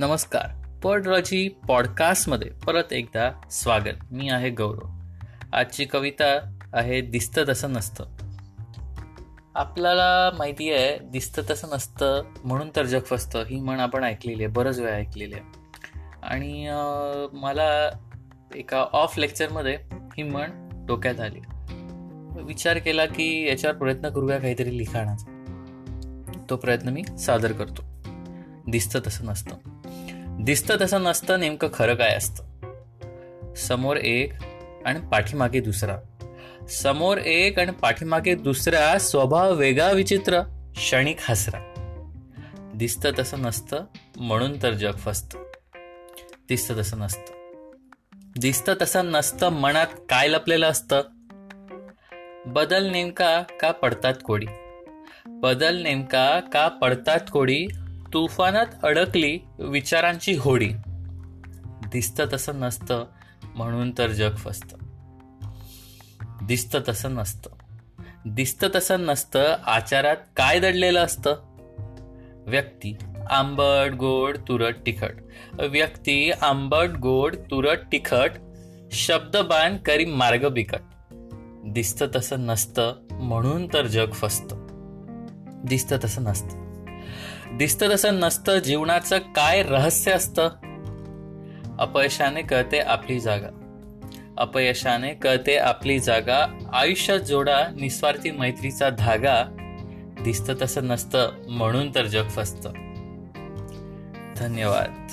नमस्कार. पॉडकास्ट पॉडकास्टमध्ये परत एकदा स्वागत. मी आहे गौरव. आजची कविता आहे दिसतं तसं नसतं. आपल्याला माहिती आहे दिसतं तसं नसतं म्हणून तर जग फसतं ही म्हण आपण ऐकलेली आहे बरंच वेळा ऐकलेली आहे. आणि मला एका ऑफ लेक्चरमध्ये ही म्हण डोक्यात आली. विचार केला की याच्यावर प्रयत्न करूया काहीतरी लिखाणाचा. तो प्रयत्न मी सादर करतो. दिसतं तसं नसतं. दिसतं तसं नसतं नेमकं खरं काय असतं. समोर एक आणि पाठीमागे दुसरा. समोर एक आणि पाठीमागे दुसरा स्वभाव वेगळा विचित्र क्षणिक हसरा. दिसतं तसं नसतं म्हणून तर जग फसतं. दिसतं तसं नसतं. दिसतं तसं नसतं मनात काय लपलेलं असतं? बदल नेमका का पडतात कोडी? बदल नेमका का पडतात कोडी? तुफानात अडकली विचारांची होडी. दिसतं तसं नसतं म्हणून तर जग फसतं. दिसतं तसं नसतं. दिसतं तसं नसतं आचारात काय दडलेलं असतं? व्यक्ती आंबट गोड तुरट तिखट. व्यक्ती आंबट गोड तुरट तिखट शब्दबाण करी मार्ग बिकट. दिसतं तसं नसतं म्हणून तर जग फसतं. दिसतं तसं नसतं. दिसतं तसं नसतं जीवनाचं काय रहस्य असतं? अपयशाने कळते आपली जागा. अपयशाने कळते आपली जागा. आयुष्यात जोडा निस्वार्थी मैत्रीचा धागा. दिसतं तसं नसतं म्हणून तर जग फसतं. धन्यवाद.